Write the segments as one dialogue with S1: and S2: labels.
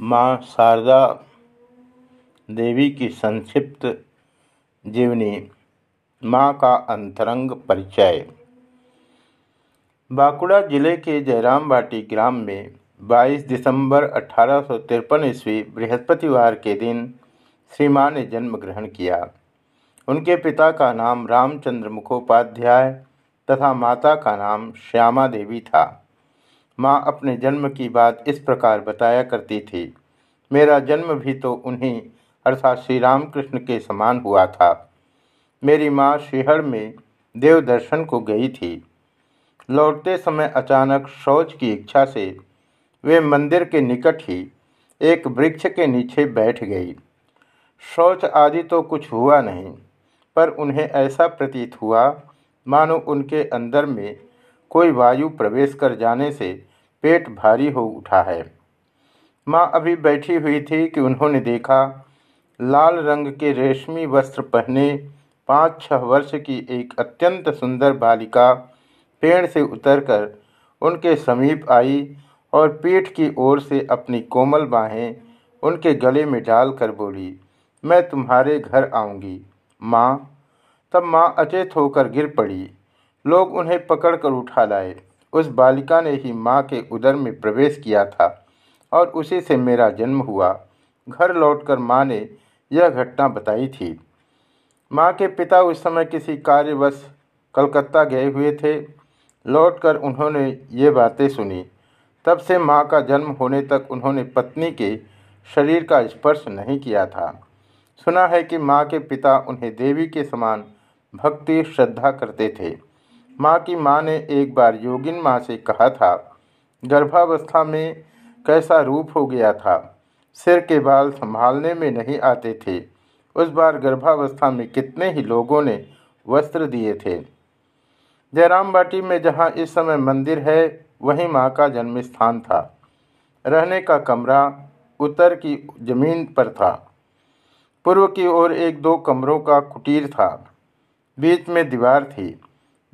S1: माँ शारदा देवी की संक्षिप्त जीवनी, माँ का अंतरंग परिचय। बांकुड़ा ज़िले के जयराम बाटी ग्राम में 22 दिसंबर अठारह सौ तिरपन ईस्वी बृहस्पतिवार के दिन श्री माँ ने जन्म ग्रहण किया। उनके पिता का नाम रामचंद्र मुखोपाध्याय तथा माता का नाम श्यामा देवी था। माँ अपने जन्म की बात इस प्रकार बताया करती थी। मेरा जन्म भी तो उन्हीं, अर्थात श्री रामकृष्ण के समान हुआ था। मेरी माँ श्रीहड़ में देव दर्शन को गई थी। लौटते समय अचानक शौच की इच्छा से वे मंदिर के निकट ही एक वृक्ष के नीचे बैठ गई। शौच आदि तो कुछ हुआ नहीं, पर उन्हें ऐसा प्रतीत हुआ, मानो उनके अंदर में कोई वायु प्रवेश कर जाने से पेट भारी हो उठा है। माँ अभी बैठी हुई थी कि उन्होंने देखा, लाल रंग के रेशमी वस्त्र पहने पाँच छह वर्ष की एक अत्यंत सुंदर बालिका पेड़ से उतरकर उनके समीप आई और पीठ की ओर से अपनी कोमल बाहें उनके गले में डालकर बोली, मैं तुम्हारे घर आऊँगी। माँ। तब माँ अचेत होकर गिर पड़ी। लोग उन्हें पकड़कर उठा लाए। उस बालिका ने ही माँ के उदर में प्रवेश किया था और उसी से मेरा जन्म हुआ। घर लौटकर माँ ने यह घटना बताई थी। माँ के पिता उस समय किसी कार्यवश कलकत्ता गए हुए थे। लौटकर उन्होंने ये बातें सुनी। तब से माँ का जन्म होने तक उन्होंने पत्नी के शरीर का स्पर्श नहीं किया था। सुना है कि माँ के पिता उन्हें देवी के समान भक्ति, श्रद्धा करते थे। माँ की माँ ने एक बार योगिन माँ से कहा था, गर्भावस्था में कैसा रूप हो गया था? सिर के बाल संभालने में नहीं आते थे। उस बार गर्भावस्था में कितने ही लोगों ने वस्त्र दिए थे। जयराम बाटी में जहाँ इस समय मंदिर है, वहीं माँ का जन्म स्थान था। रहने का कमरा उत्तर की ज़मीन पर था। पूर्व की ओर एक दो कमरों का कुटीर था। बीच में दीवार थी।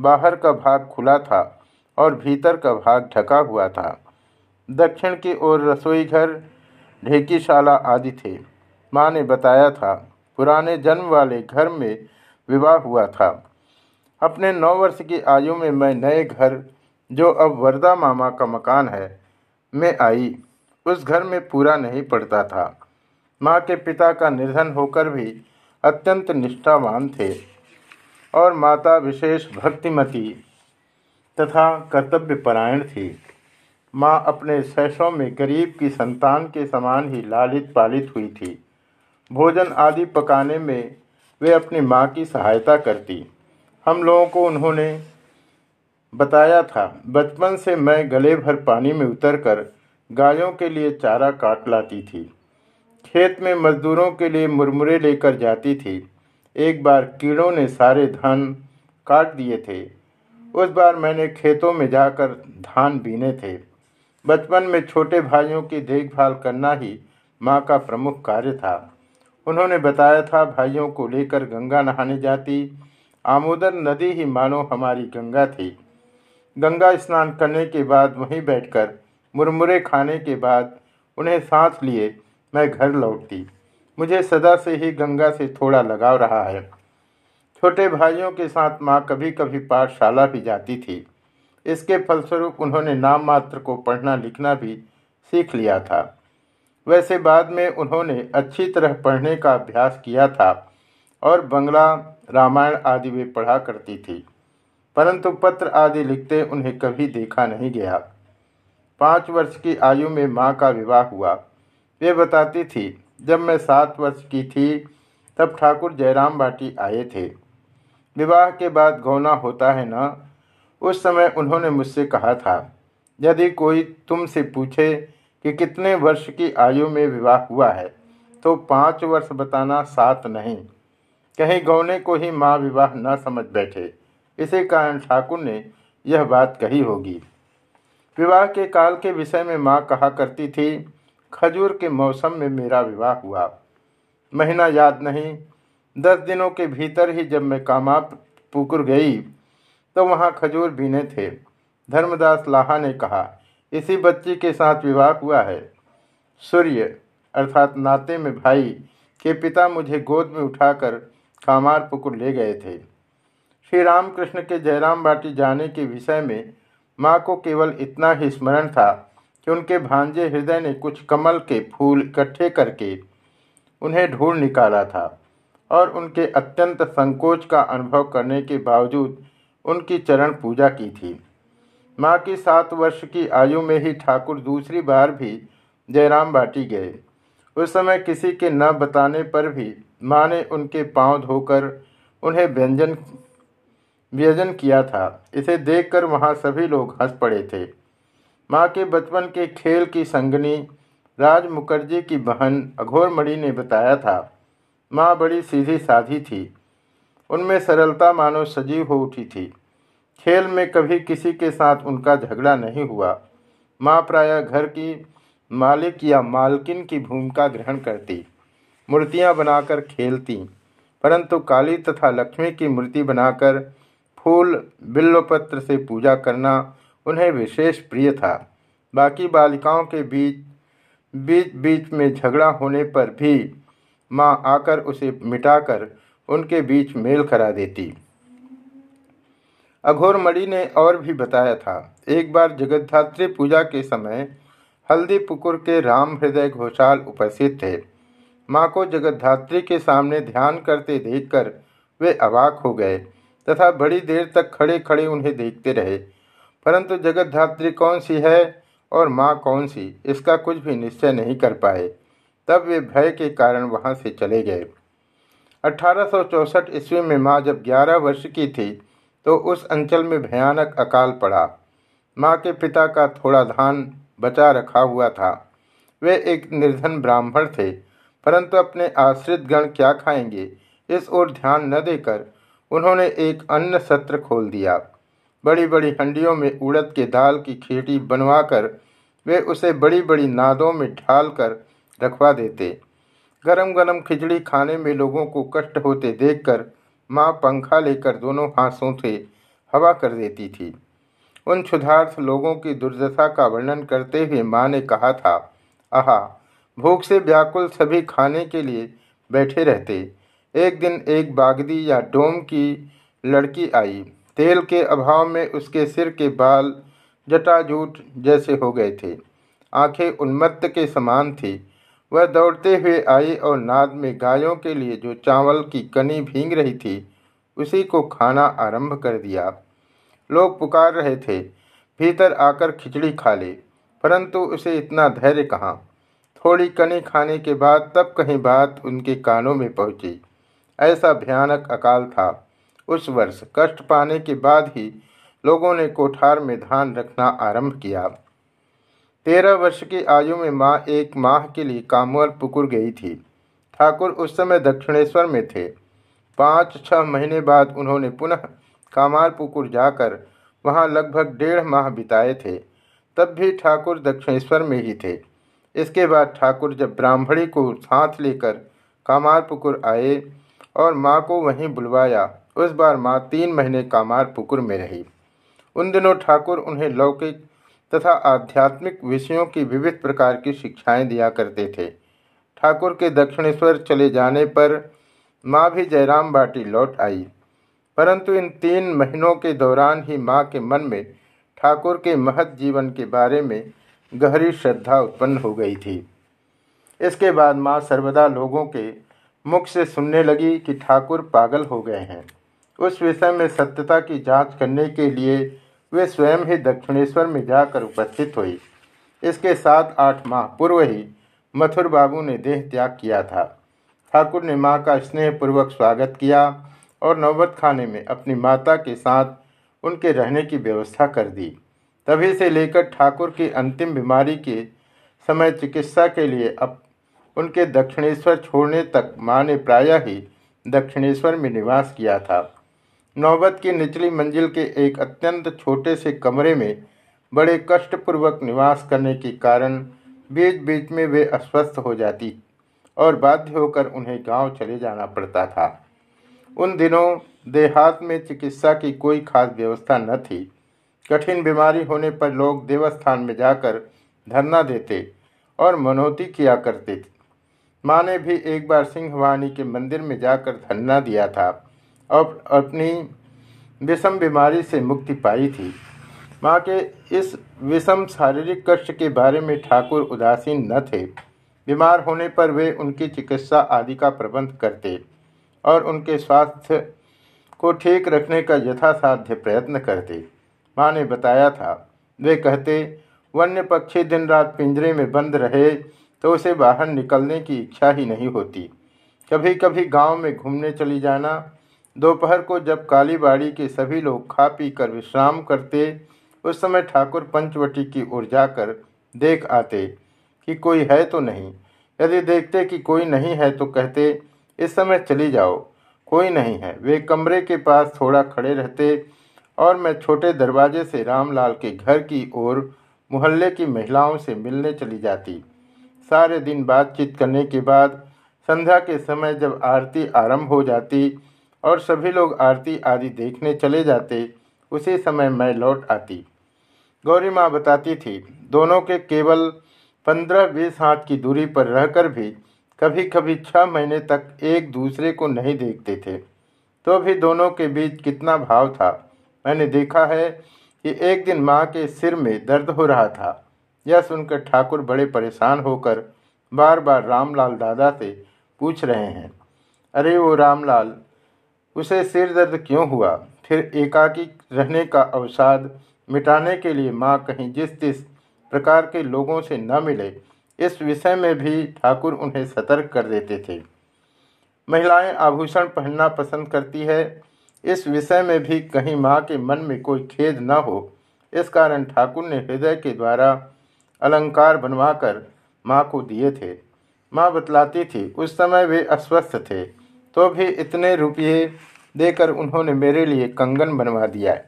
S1: बाहर का भाग खुला था और भीतर का भाग ढका हुआ था। दक्षिण की ओर रसोई घर, ढेकीशाला आदि थे। माँ ने बताया था, पुराने जन्म वाले घर में विवाह हुआ था। अपने नौ वर्ष की आयु में मैं नए घर, जो अब वरदा मामा का मकान है, में आई। उस घर में पूरा नहीं पड़ता था। माँ के पिता का निधन होकर भी अत्यंत निष्ठावान थे। और माता विशेष भक्तिमती तथा कर्तव्यपरायण थी। माँ अपने शैशव में गरीब की संतान के समान ही लालित पालित हुई थी। भोजन आदि पकाने में वे अपनी माँ की सहायता करती। हम लोगों को उन्होंने बताया था, बचपन से मैं गले भर पानी में उतरकर गायों के लिए चारा काट लाती थी। खेत में मजदूरों के लिए मुरमुरे लेकर जाती थी। एक बार कीड़ों ने सारे धान काट दिए थे। उस बार मैंने खेतों में जाकर धान बीने थे। बचपन में छोटे भाइयों की देखभाल करना ही माँ का प्रमुख कार्य था। उन्होंने बताया था, भाइयों को लेकर गंगा नहाने जाती, आमोदर नदी ही मानो हमारी गंगा थी। गंगा स्नान करने के बाद वहीं बैठकर मुरमुरे खाने के बाद उन्हें सांस लिए मैं घर लौटती। मुझे सदा से ही गंगा से थोड़ा लगाव रहा है। छोटे भाइयों के साथ माँ कभी कभी पाठशाला भी जाती थी। इसके फलस्वरूप उन्होंने नाम मात्र को पढ़ना लिखना भी सीख लिया था। वैसे बाद में उन्होंने अच्छी तरह पढ़ने का अभ्यास किया था और बंगला, रामायण आदि वे पढ़ा करती थी। परंतु पत्र आदि लिखते उन्हें कभी देखा नहीं गया। पाँच वर्ष की आयु में माँ का विवाह हुआ। वे बताती थी जब मैं सात वर्ष की थी, तब ठाकुर जयराम बाटी आए थे। विवाह के बाद गौना होता है ना? उस समय उन्होंने मुझसे कहा था, यदि कोई तुमसे पूछे कि कितने वर्ष की आयु में विवाह हुआ है तो पाँच वर्ष बताना सात नहीं। कहीं गौने को ही माँ विवाह न समझ बैठे। इसी कारण ठाकुर ने यह बात कही होगी। विवाह के काल के विषय में माँ कहा करती थी खजूर के मौसम में मेरा विवाह हुआ। महीना याद नहीं, दस दिनों के भीतर ही जब मैं कामा पुकुर गई तो वहाँ खजूर बीने थे। धर्मदास लाहा ने कहा, इसी बच्ची के साथ विवाह हुआ है। सूर्य, अर्थात नाते में भाई के पिता मुझे गोद में उठाकर कामार पुकुर ले गए थे। श्री रामकृष्ण के जयराम बाटी जाने के विषय में माँ को केवल इतना ही स्मरण था कि उनके भांजे हृदय ने कुछ कमल के फूल इकट्ठे करके उन्हें ढूंढ निकाला था और उनके अत्यंत संकोच का अनुभव करने के बावजूद उनकी चरण पूजा की थी। माँ की सात वर्ष की आयु में ही ठाकुर दूसरी बार भी जयराम बाटी गए। उस समय किसी के न बताने पर भी माँ ने उनके पाँव धोकर उन्हें व्यंजन, व्यजन किया था। इसे देखकर वहाँ सभी लोग हंस पड़े थे। माँ के बचपन के खेल की संगनी राज मुखर्जी की बहन अघोरमणि ने बताया था। माँ बड़ी सीधी साधी थी। उनमें सरलता मानो सजीव हो उठी थी। खेल में कभी किसी के साथ उनका झगड़ा नहीं हुआ। माँ प्रायः घर की मालिक या मालकिन की भूमिका ग्रहण करती। मूर्तियाँ बनाकर खेलती, परंतु काली तथा लक्ष्मी की मूर्ति बनाकर फूल बिल्वपत्र से पूजा करना उन्हें विशेष प्रिय था। बाकी बालिकाओं के बीच बीच बीच में झगड़ा होने पर भी माँ आकर उसे मिटाकर उनके बीच मेल करा देती। अघोरमणि ने और भी बताया था। एक बार जगद्धात्री पूजा के समय हल्दी पुकुर के राम हृदय घोषाल उपस्थित थे। माँ को जगद्धात्री के सामने ध्यान करते देखकर वे अवाक हो गए तथा बड़ी देर तक खड़े खड़े उन्हें देखते रहे। परंतु जगत धात्री कौन सी है और माँ कौन सी? इसका कुछ भी निश्चय नहीं कर पाए। तब वे भय के कारण वहाँ से चले गए। अठारह ईस्वी में माँ जब 11 वर्ष की थी तो उस अंचल में भयानक अकाल पड़ा। माँ के पिता का थोड़ा धान बचा रखा हुआ था। वे एक निर्धन ब्राह्मण थे, परंतु अपने आश्रित गण क्या खाएँगे? इस ओर ध्यान न देकर उन्होंने एक अन्न सत्र खोल दिया। बड़ी बड़ी हंडियों में उड़द के दाल की खेती बनवाकर वे उसे बड़ी बड़ी नादों में ढाल कर रखवा देते। गरम गरम खिचड़ी खाने में लोगों को कष्ट होते देखकर माँ पंखा लेकर दोनों हाथों से हवा कर देती थी। उन क्षुधार्थ लोगों की दुर्दशा का वर्णन करते हुए माँ ने कहा था, आहा, भूख से व्याकुल सभी खाने के लिए बैठे रहते। एक दिन एक बागदी या डोम की लड़की आई। तेल के अभाव में उसके सिर के बाल जटाजूट जैसे हो गए थे। आँखें उन्मत्त के समान थी। वह दौड़ते हुए आई और नाद में गायों के लिए जो चावल की कनी भींग रही थी, उसी को खाना आरंभ कर दिया। लोग पुकार रहे थे। भीतर आकर खिचड़ी खा ले, परंतु उसे इतना धैर्य कहाँ? थोड़ी कनी खाने के बाद तब कहीं बात उनके कानों में पहुँची। ऐसा भयानक अकाल था। उस वर्ष कष्ट पाने के बाद ही लोगों ने कोठार में धान रखना आरंभ किया। तेरह वर्ष की आयु में माँ एक माह के लिए कामवल पुकुर गई थी। ठाकुर उस समय दक्षिणेश्वर में थे। पाँच छह महीने बाद उन्होंने पुनः कामार पुकुर जाकर वहाँ लगभग डेढ़ माह बिताए थे। तब भी ठाकुर दक्षिणेश्वर में ही थे। इसके बाद ठाकुर जब ब्राह्मणी को साथ लेकर कामार पुकुर आए और माँ को वहीं बुलवाया उस बार माँ तीन महीने कामार पुकुर में रही। उन दिनों ठाकुर उन्हें लौकिक तथा आध्यात्मिक विषयों की विविध प्रकार की शिक्षाएँ दिया करते थे। ठाकुर के दक्षिणेश्वर चले जाने पर माँ भी जयराम बाटी लौट आई। परंतु इन तीन महीनों के दौरान ही माँ के मन में ठाकुर के महत जीवन के बारे में गहरी श्रद्धा उत्पन्न हो गई थी। इसके बाद माँ सर्वदा लोगों के मुख से सुनने लगी कि ठाकुर पागल हो गए हैं। उस विषय में सत्यता की जाँच करने के लिए वे स्वयं ही दक्षिणेश्वर में जाकर उपस्थित हुई। इसके सात आठ माह पूर्व ही मथुर बाबू ने देह त्याग किया था। ठाकुर ने माँ का स्नेहपूर्वक स्वागत किया और नौबत खाने में अपनी माता के साथ उनके रहने की व्यवस्था कर दी। तभी से लेकर ठाकुर की अंतिम बीमारी के समय चिकित्सा के लिए अब उनके दक्षिणेश्वर छोड़ने तक माँ ने प्रायः ही दक्षिणेश्वर में निवास किया था। नौबत की निचली मंजिल के एक अत्यंत छोटे से कमरे में बड़े कष्टपूर्वक निवास करने के कारण बीच बीच में वे अस्वस्थ हो जाती और बाध्य होकर उन्हें गाँव चले जाना पड़ता था। उन दिनों देहात में चिकित्सा की कोई खास व्यवस्था न थी। कठिन बीमारी होने पर लोग देवस्थान में जाकर धरना देते और मनोती किया करते थे। माँ ने भी एक बार सिंहवाणी के मंदिर में जाकर धरना दिया था। और अपनी विषम बीमारी से मुक्ति पाई थी। माँ के इस विषम शारीरिक कष्ट के बारे में ठाकुर उदासीन न थे। बीमार होने पर वे उनकी चिकित्सा आदि का प्रबंध करते और उनके स्वास्थ्य को ठीक रखने का यथासाध्य प्रयत्न करते। माँ ने बताया था, वे कहते, वन्य पक्षी दिन रात पिंजरे में बंद रहे तो उसे बाहर निकलने की इच्छा ही नहीं होती। कभी कभी गाँव में घूमने चली जाना दोपहर को जब कालीबाड़ी के सभी लोग खा पी कर विश्राम करते, उस समय ठाकुर पंचवटी की ओर जाकर देख आते कि कोई है तो नहीं। यदि देखते कि कोई नहीं है तो कहते, इस समय चली जाओ, कोई नहीं है। वे कमरे के पास थोड़ा खड़े रहते और मैं छोटे दरवाजे से रामलाल के घर की ओर मोहल्ले की महिलाओं से मिलने चली जाती। सारे दिन बातचीत करने के बाद संध्या के समय जब आरती आरंभ हो जाती और सभी लोग आरती आदि देखने चले जाते, उसी समय मैं लौट आती। गौरी माँ बताती थी, दोनों के केवल पंद्रह बीस हाथ की दूरी पर रहकर भी कभी कभी छः महीने तक एक दूसरे को नहीं देखते थे। तो भी दोनों के बीच कितना भाव था। मैंने देखा है कि एक दिन माँ के सिर में दर्द हो रहा था। यह सुनकर ठाकुर बड़े परेशान होकर बार बार रामलाल दादा से पूछ रहे हैं, अरे वो रामलाल उसे सिर दर्द क्यों हुआ? फिर एकाकी रहने का अवसाद मिटाने के लिए माँ कहीं जिस जिस प्रकार के लोगों से न मिले, इस विषय में भी ठाकुर उन्हें सतर्क कर देते थे। महिलाएँ आभूषण पहनना पसंद करती है। इस विषय में भी कहीं माँ के मन में कोई खेद न हो। इस कारण ठाकुर ने हृदय के द्वारा अलंकार बनवाकर माँ को दिए थे। माँ बतलाती थी, उस समय वे अस्वस्थ थे। तो भी इतने रुपये देकर उन्होंने मेरे लिए कंगन बनवा दिया।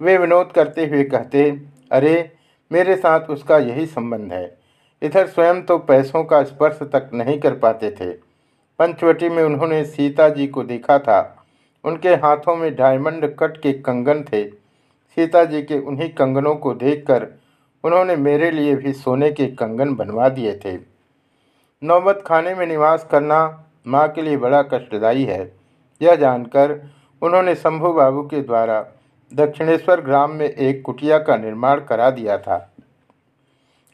S1: वे विनोद करते हुए कहते, अरे, मेरे साथ उसका यही संबंध है। इधर स्वयं तो पैसों का स्पर्श तक नहीं कर पाते थे। पंचवटी में उन्होंने सीता जी को देखा था। उनके हाथों में डायमंड कट के कंगन थे। सीता जी के उन्हीं कंगनों को देखकर उन्होंने मेरे लिए भी सोने के कंगन बनवा दिए थे। नौबत खाने में निवास करना माँ के लिए बड़ा कष्टदायी है। यह जानकर उन्होंने शंभू बाबू के द्वारा दक्षिणेश्वर ग्राम में एक कुटिया का निर्माण करा दिया था।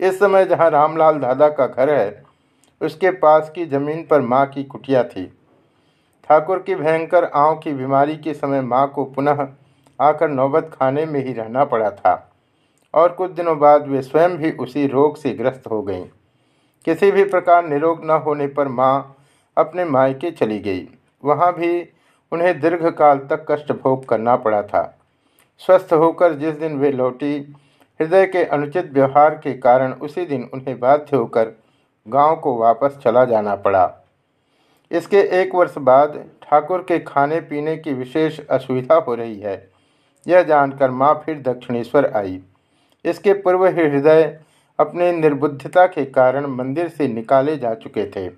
S1: इस समय जहाँ रामलाल दादा का घर है, उसके पास की ज़मीन पर माँ की कुटिया थी। ठाकुर की भयंकर आँव की बीमारी के समय माँ को पुनः आकर नौबत खाने में ही रहना पड़ा था और कुछ दिनों बाद वे स्वयं भी उसी रोग से ग्रस्त हो गईं। किसी भी प्रकार निरोग न होने पर माँ अपने मायके चली गई। वहाँ भी उन्हें दीर्घकाल तक कष्ट भोग करना पड़ा था। स्वस्थ होकर जिस दिन वे लौटी, हृदय के अनुचित व्यवहार के कारण उसी दिन उन्हें बाध्य होकर गाँव को वापस चला जाना पड़ा। इसके एक वर्ष बाद ठाकुर के खाने पीने की विशेष असुविधा हो रही है। यह जानकर माँ फिर दक्षिणेश्वर आई। इसके पूर्व ही हृदय अपने निर्बुद्धता के कारण मंदिर से निकाले जा चुके थे।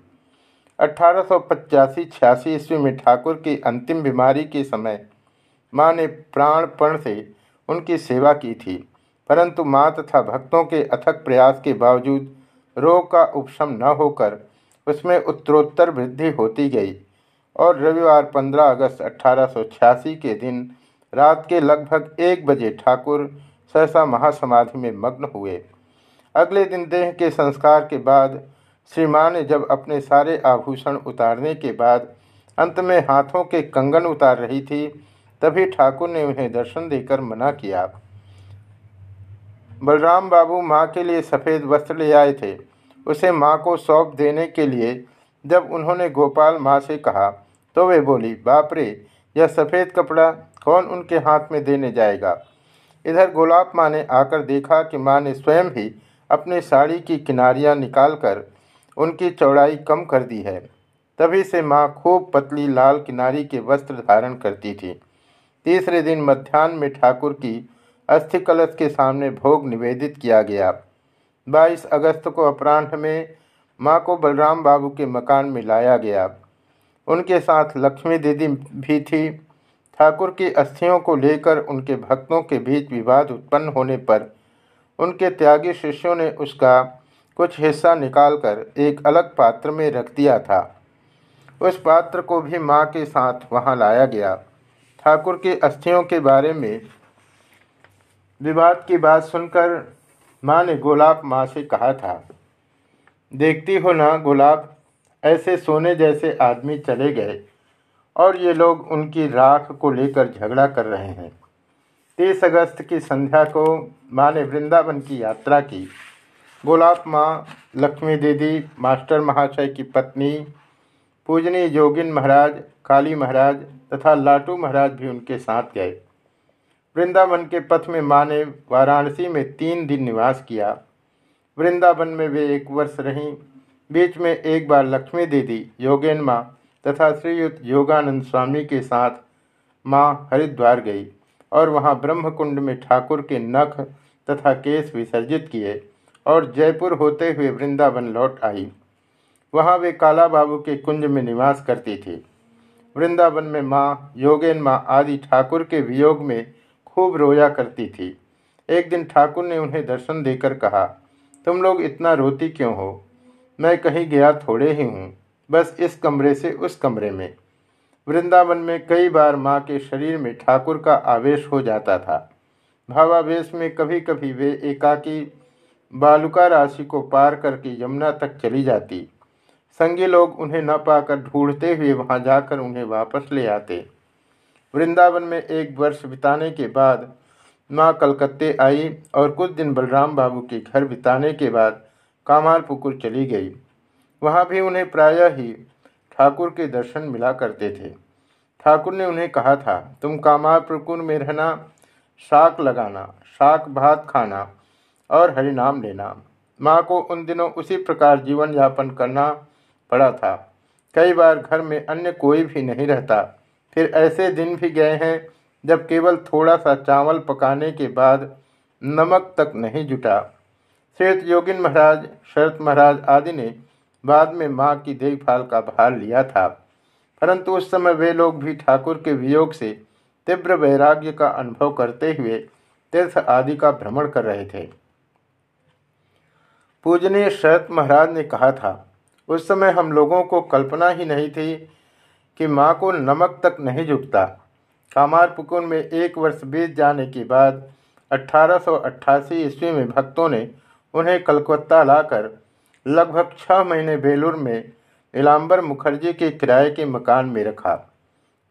S1: अठारह सौ पचासी छियासी ईस्वी में ठाकुर की अंतिम बीमारी के समय माँ ने प्राणपण से उनकी सेवा की थी, परंतु माँ तथा भक्तों के अथक प्रयास के बावजूद रोग का उपशम न होकर उसमें उत्तरोत्तर वृद्धि होती गई और रविवार 15 अगस्त अठारह सौ छियासी के दिन रात के लगभग एक बजे ठाकुर सहसा महासमाधि में मग्न हुए। अगले दिन देह के संस्कार के बाद श्री माँ ने जब अपने सारे आभूषण उतारने के बाद अंत में हाथों के कंगन उतार रही थी, तभी ठाकुर ने उन्हें दर्शन देकर मना किया। बलराम बाबू माँ के लिए सफ़ेद वस्त्र ले आए थे। उसे माँ को सौंप देने के लिए जब उन्होंने गोपाल माँ से कहा तो वे बोली, बाप रे, यह सफ़ेद कपड़ा कौन उनके हाथ में देने जाएगा? इधर गोलाब माँ ने आकर देखा कि माँ ने स्वयं ही अपनी साड़ी की किनारियाँ निकालकर उनकी चौड़ाई कम कर दी है। तभी से माँ खूब पतली लाल किनारी के वस्त्र धारण करती थी। तीसरे दिन मध्यान्ह में ठाकुर की अस्थि कलश के सामने भोग निवेदित किया गया। 22 अगस्त को अपराह्न में माँ को बलराम बाबू के मकान में लाया गया। उनके साथ लक्ष्मी दीदी भी थी। ठाकुर की अस्थियों को लेकर उनके भक्तों के बीच विवाद उत्पन्न होने पर उनके त्यागी शिष्यों ने उसका कुछ हिस्सा निकालकर एक अलग पात्र में रख दिया था। उस पात्र को भी माँ के साथ वहाँ लाया गया। ठाकुर की अस्थियों के बारे में विवाद की बात सुनकर माँ ने गोलाब माँ से कहा था, देखती हो ना गोलाब, ऐसे सोने जैसे आदमी चले गए और ये लोग उनकी राख को लेकर झगड़ा कर रहे हैं। तीस अगस्त की संध्या को माँ ने वृंदावन की यात्रा की। गोलाब माँ, लक्ष्मी दीदी, मास्टर महाशय की पत्नी, पूजनी योगिन महाराज, काली महाराज तथा लाटू महाराज भी उनके साथ गए। वृंदावन के पथ में माँ ने वाराणसी में तीन दिन निवास किया। वृंदावन में वे एक वर्ष रहीं। बीच में एक बार लक्ष्मी दीदी, योगेन माँ तथा श्रीयुक्त योगानंद स्वामी के साथ माँ हरिद्वार गई और वहाँ ब्रह्मकुंड में ठाकुर के नख तथा केस विसर्जित किए। और जयपुर होते हुए वृंदावन लौट आई। वहाँ वे काला बाबू के कुंज में निवास करती थी। वृंदावन में माँ योगेन माँ आदि ठाकुर के वियोग में खूब रोया करती थी। एक दिन ठाकुर ने उन्हें दर्शन देकर कहा, तुम लोग इतना रोती क्यों हो? मैं कहीं गया थोड़े ही हूँ, बस इस कमरे से उस कमरे में। वृंदावन में कई बार माँ के शरीर में ठाकुर का आवेश हो जाता था। भावावेश में कभी कभी वे एकाकी बालुका राशि को पार करके यमुना तक चली जाती। संगी लोग उन्हें न पाकर ढूंढते हुए वहाँ जाकर उन्हें वापस ले आते। वृंदावन में एक वर्ष बिताने के बाद माँ कलकत्ते आई और कुछ दिन बलराम बाबू के घर बिताने के बाद कामार पुकुर चली गई। वहाँ भी उन्हें प्रायः ही ठाकुर के दर्शन मिला करते थे। ठाकुर ने उन्हें कहा था, तुम कामार पुकुर में रहना, शाक लगाना, शाक भात खाना और हरिनाम लेना। माँ को उन दिनों उसी प्रकार जीवन यापन करना पड़ा था। कई बार घर में अन्य कोई भी नहीं रहता। फिर ऐसे दिन भी गए हैं, जब केवल थोड़ा सा चावल पकाने के बाद नमक तक नहीं जुटा। श्रेत योगिन महाराज, शरत महाराज आदि ने बाद में माँ की देखभाल का भार लिया था। परंतु उस समय वे लोग भी ठाकुर के वियोग से तीव्र वैराग्य का अनुभव करते हुए तीर्थ आदि का भ्रमण कर रहे थे। पूजनीय शरत महाराज ने कहा था, उस समय हम लोगों को कल्पना ही नहीं थी कि माँ को नमक तक नहीं झुकता। कामार पुकुन में एक वर्ष बीत जाने के बाद अट्ठारह ईस्वी में भक्तों ने उन्हें कलकत्ता लाकर लगभग छः महीने बेलूर में नीलाम्बर मुखर्जी के किराए के मकान में रखा।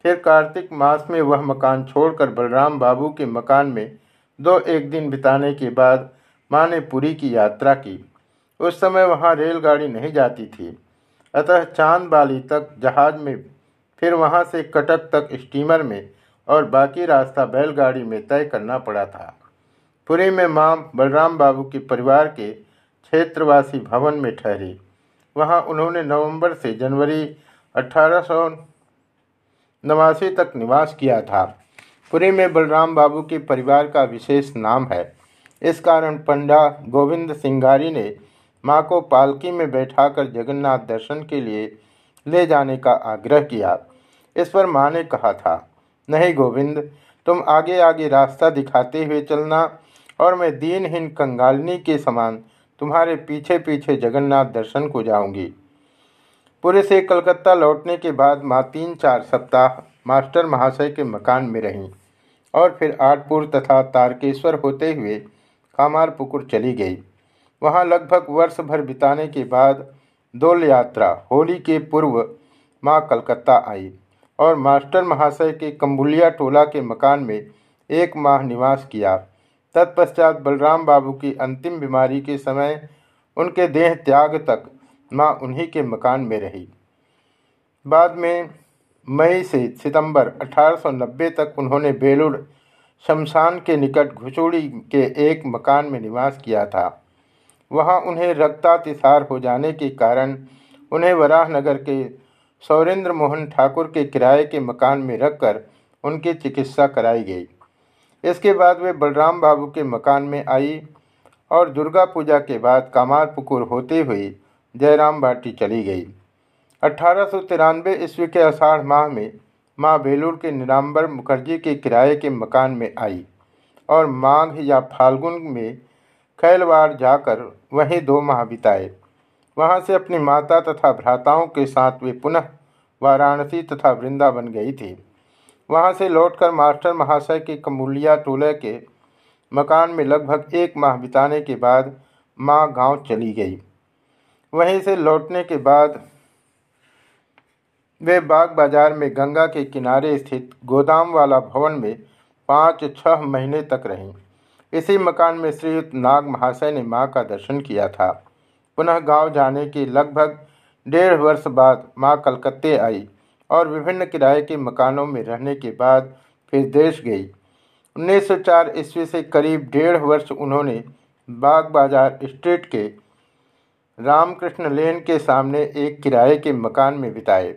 S1: फिर कार्तिक मास में वह मकान छोड़कर बलराम बाबू के मकान में दो एक दिन बिताने के बाद माँ ने पुरी की यात्रा की। उस समय वहाँ रेलगाड़ी नहीं जाती थी। अतः चाँद बाली तक जहाज़ में, फिर वहाँ से कटक तक स्टीमर में और बाकी रास्ता बैलगाड़ी में तय करना पड़ा था। पुरी में माँ बलराम बाबू के परिवार के क्षेत्रवासी भवन में ठहरी। वहाँ उन्होंने नवंबर से जनवरी अठारह तक निवास किया था। पुरी में बलराम बाबू के परिवार का विशेष नाम है। इस कारण पंडा गोविंद सिंगारी ने माँ को पालकी में बैठाकर जगन्नाथ दर्शन के लिए ले जाने का आग्रह किया। इस पर माँ ने कहा था, नहीं गोविंद, तुम आगे आगे रास्ता दिखाते हुए चलना और मैं दीनहीन कंगालिनी के समान तुम्हारे पीछे पीछे जगन्नाथ दर्शन को जाऊँगी। पूरे से कलकत्ता लौटने के बाद माँ तीन चार सप्ताह मास्टर महाशय के मकान में रहीं और फिर आठपुर तथा तारकेश्वर होते हुए कामार पुकुर चली गई। वहाँ लगभग वर्ष भर बिताने के बाद दोल यात्रा होली के पूर्व माँ कलकत्ता आई और मास्टर महाशय के कम्बुलिया टोला के मकान में एक माह निवास किया। तत्पश्चात बलराम बाबू की अंतिम बीमारी के समय उनके देह त्याग तक माँ उन्हीं के मकान में रही। बाद में मई से सितंबर 1890 तक उन्होंने बेलूर शमशान के निकट घुचोड़ी के एक मकान में निवास किया था। वहाँ उन्हें रक्तातिसार हो जाने के कारण उन्हें वराहनगर के सौरेंद्र मोहन ठाकुर के किराए के मकान में रखकर उनकी चिकित्सा कराई गई। इसके बाद वे बलराम बाबू के मकान में आई और दुर्गा पूजा के बाद कामार पुकुर होते हुए जयराम बाटी चली गई। अठारह सौ तिरानवे ईस्वी के आषाढ़ माह में माँ बेलूर के निराम्बर मुखर्जी के किराए के मकान में आई और माघ या फाल्गुन में खैलवाड़ जाकर वहीं दो माह बिताए। वहाँ से अपनी माता तथा भ्राताओं के साथ वे पुनः वाराणसी तथा वृंदावन गई थी। वहाँ से लौटकर मास्टर महाशय के कमूलिया टोले के मकान में लगभग एक माह बिताने के बाद माँ गाँव चली गई। वहीं से लौटने के बाद वे बाग बाज़ार में गंगा के किनारे स्थित गोदाम वाला भवन में पाँच छह महीने तक रहीं। इसी मकान में श्रीयुक्त नाग महाशय ने माँ का दर्शन किया था। पुनः गाँव जाने के लगभग डेढ़ वर्ष बाद माँ कलकत्ते आई और विभिन्न किराए के मकानों में रहने के बाद फिर देश गई। 1904 ईस्वी से करीब डेढ़ वर्ष उन्होंने बाग बाज़ार स्ट्रीट के रामकृष्ण लेन के सामने एक किराए के मकान में बिताए।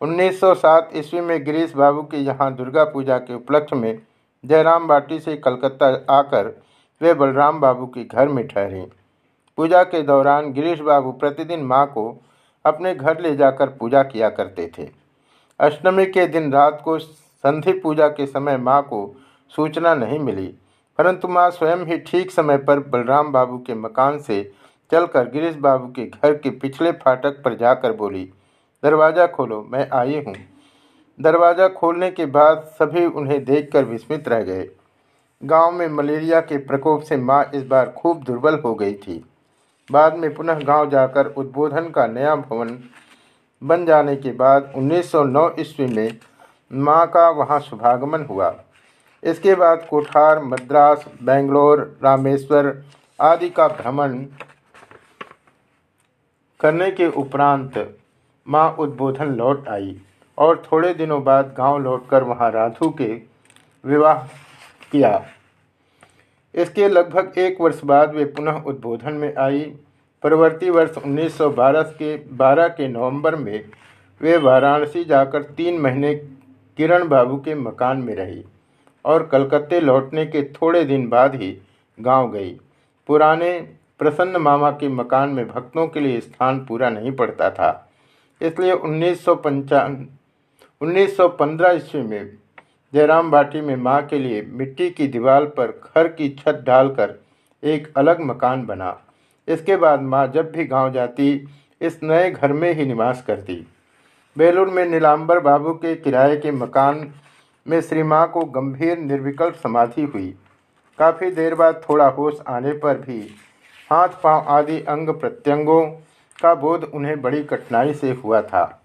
S1: 1907 ईस्वी में गिरीश बाबू के यहाँ दुर्गा पूजा के उपलक्ष्य में जयराम बाटी से कलकत्ता आकर वे बलराम बाबू के घर में ठहरे। पूजा के दौरान गिरीश बाबू प्रतिदिन माँ को अपने घर ले जाकर पूजा किया करते थे। अष्टमी के दिन रात को संधि पूजा के समय माँ को सूचना नहीं मिली, परंतु माँ स्वयं ही ठीक समय पर बलराम बाबू के मकान से चलकर गिरीश बाबू के घर के पिछले फाटक पर जाकर बोली, दरवाज़ा खोलो, मैं आई हूँ। दरवाज़ा खोलने के बाद सभी उन्हें देखकर विस्मित रह गए। गाँव में मलेरिया के प्रकोप से माँ इस बार खूब दुर्बल हो गई थी। बाद में पुनः गाँव जाकर उद्बोधन का नया भवन बन जाने के बाद 1909 ईस्वी में माँ का वहाँ शुभागमन हुआ। इसके बाद कोठार, मद्रास, बेंगलोर, रामेश्वर आदि का भ्रमण करने के उपरांत माँ उद्बोधन लौट आई। और थोड़े दिनों बाद गाँव लौटकर वहाँ राधु के विवाह किया। इसके लगभग एक वर्ष बाद वे पुनः उद्बोधन में आई। परवर्ती वर्ष 1912 के 12 के नवंबर में वे वाराणसी जाकर तीन महीने किरण बाबू के मकान में रही और कलकत्ते लौटने के थोड़े दिन बाद ही गाँव गई। पुराने प्रसन्न मामा के मकान में भक्तों के लिए स्थान पूरा नहीं पड़ता था, इसलिए उन्नीस सौ उन्नीस सौ पंद्रह ईस्वी में जयराम बाटी में माँ के लिए मिट्टी की दीवार पर घर की छत डालकर एक अलग मकान बना। इसके बाद माँ जब भी गाँव जाती, इस नए घर में ही निवास करती। बेलूर में नीलाम्बर बाबू के किराए के मकान में श्री माँ को गंभीर निर्विकल्प समाधि हुई। काफ़ी देर बाद थोड़ा होश आने पर भी हाथ पाँव आदि अंग प्रत्यंगों का बोध उन्हें बड़ी कठिनाई से हुआ था।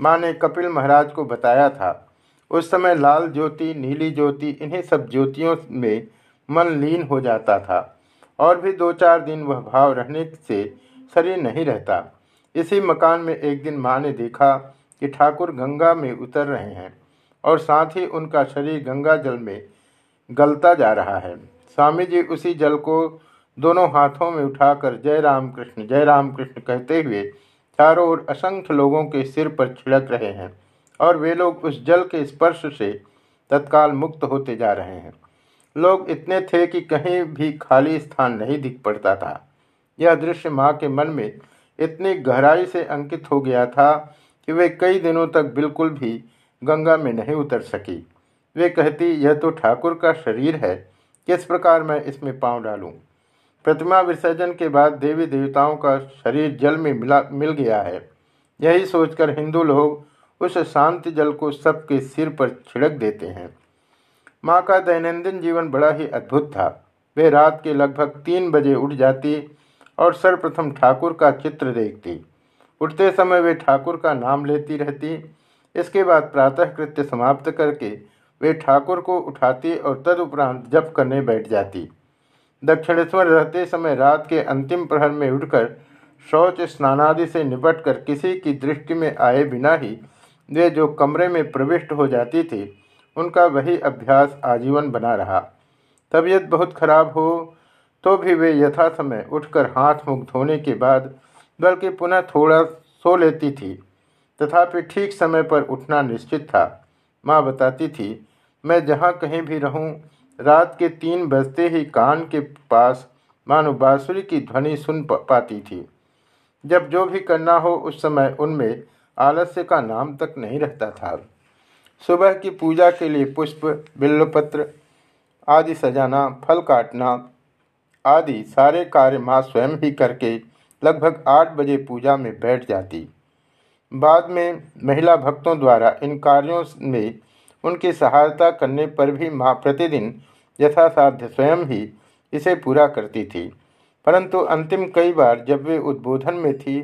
S1: माँ ने कपिल महाराज को बताया था। उस समय लाल ज्योति, नीली ज्योति, इन्हीं सब ज्योतियों में मन लीन हो जाता था। और भी दो चार दिन वह भाव रहने से शरीर नहीं रहता। इसी मकान में एक दिन माँ ने देखा कि ठाकुर गंगा में उतर रहे हैं और साथ ही उनका शरीर गंगा जल में गलता जा रहा है। स्वामी जी उसी जल को दोनों हाथों में उठाकर जय राम कृष्ण, जय राम कृष्ण कहते हुए चारों ओर असंख्य लोगों के सिर पर छिड़क रहे हैं और वे लोग उस जल के स्पर्श से तत्काल मुक्त होते जा रहे हैं। लोग इतने थे कि कहीं भी खाली स्थान नहीं दिख पड़ता था। यह दृश्य माँ के मन में इतनी गहराई से अंकित हो गया था कि वे कई दिनों तक बिल्कुल भी गंगा में नहीं उतर सकी। वे कहती, यह तो ठाकुर का शरीर है, किस प्रकार मैं इसमें पाँव डालूं? प्रतिमा विसर्जन के बाद देवी देवताओं का शरीर जल में मिला, मिल गया है। यही सोचकर हिंदू लोग उस शांति जल को सबके सिर पर छिड़क देते हैं। माँ का दैनंदिन जीवन बड़ा ही अद्भुत था। वे रात के लगभग तीन बजे उठ जाती और सर्वप्रथम ठाकुर का चित्र देखती। उठते समय वे ठाकुर का नाम लेती रहती। इसके बाद प्रातः कृत्य समाप्त करके वे ठाकुर को उठाती और तदुपरांत जप करने बैठ जाती। दक्षिणेश्वर रहते समय रात के अंतिम प्रहर में उठकर शौच स्नानादि से निपटकर किसी की दृष्टि में आए बिना ही वे जो कमरे में प्रविष्ट हो जाती थी, उनका वही अभ्यास आजीवन बना रहा। तबीयत बहुत खराब हो तो भी वे यथा समय उठकर हाथ मुख धोने के बाद बल्कि पुनः थोड़ा सो लेती थी, तथापि ठीक समय पर उठना निश्चित था। माँ बताती थी, मैं जहाँ कहीं भी रहूँ रात के तीन बजते ही कान के पास मानो बाँसुरी की ध्वनि सुन पाती थी। जब जो भी करना हो उस समय उनमें आलस्य का नाम तक नहीं रहता था। सुबह की पूजा के लिए पुष्प बिल्वपत्र आदि सजाना, फल काटना आदि सारे कार्य माँ स्वयं ही करके लगभग आठ बजे पूजा में बैठ जाती। बाद में महिला भक्तों द्वारा इन कार्यों में उनकी सहायता करने पर भी माँ प्रतिदिन यथासाध्य स्वयं ही इसे पूरा करती थी। परंतु अंतिम कई बार जब वे उद्बोधन में थी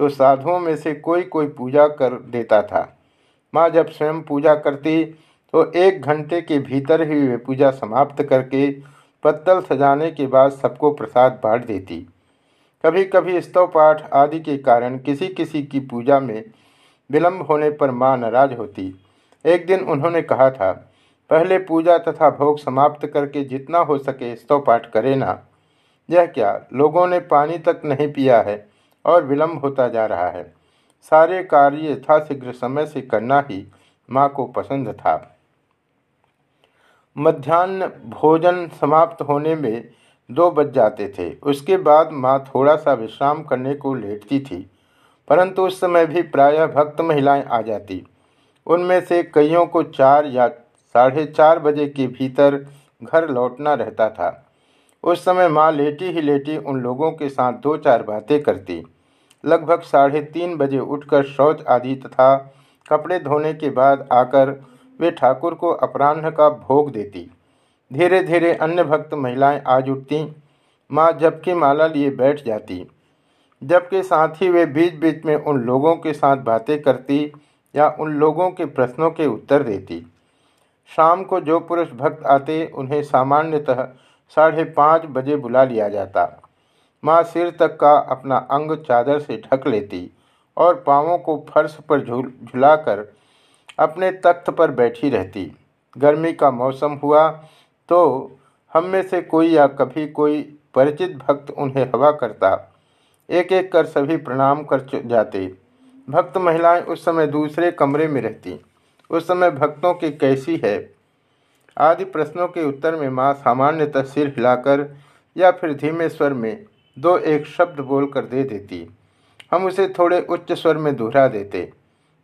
S1: तो साधुओं में से कोई कोई पूजा कर देता था। माँ जब स्वयं पूजा करती तो एक घंटे के भीतर ही वे पूजा समाप्त करके पत्तल सजाने के बाद सबको प्रसाद बांट देती। कभी कभी स्तव पाठ आदि के कारण किसी किसी की पूजा में विलंब होने पर माँ नाराज़ होती। एक दिन उन्होंने कहा था पहले पूजा तथा भोग समाप्त करके जितना हो सके स्तव पाठ करे ना। यह क्या? लोगों ने पानी तक नहीं पिया है और विलंब होता जा रहा है। सारे कार्य यथाशीघ्र समय से करना ही माँ को पसंद था। मध्यान्ह भोजन समाप्त होने में दो बज जाते थे। उसके बाद माँ थोड़ा सा विश्राम करने को लेटती थी, परंतु उस समय भी प्रायः भक्त महिलाएँ आ जाती। उनमें से कईयों को चार या साढ़े चार बजे के भीतर घर लौटना रहता था। उस समय माँ लेटी ही लेटी उन लोगों के साथ दो चार बातें करती। लगभग साढ़े तीन बजे उठकर शौच आदि तथा कपड़े धोने के बाद आकर वे ठाकुर को अपराह्न का भोग देती। धीरे धीरे अन्य भक्त महिलाएँ आज उठती। माँ जबकि माला लिए बैठ जाती। जबकि साथ ही वे बीच बीच में उन लोगों के साथ बातें करती या उन लोगों के प्रश्नों के उत्तर देती। शाम को जो पुरुष भक्त आते, उन्हें सामान्यतः साढ़े पाँच बजे बुला लिया जाता। माँ सिर तक का अपना अंग चादर से ढक लेती और पाँवों को फर्श पर झूल, झुलाकर अपने तख्त पर बैठी रहती। गर्मी का मौसम हुआ तो हम में से कोई या कभी कोई परिचित भक्त उन्हें हवा करता। एक एक कर सभी प्रणाम कर जाते। भक्त महिलाएँ उस समय दूसरे कमरे में रहती। उस समय भक्तों की कैसी है? आदि प्रश्नों के उत्तर में माँ सामान्यतः सिर हिलाकर या फिर धीमे स्वर में दो एक शब्द बोलकर दे देती। हम उसे थोड़े उच्च स्वर में दोहरा देते।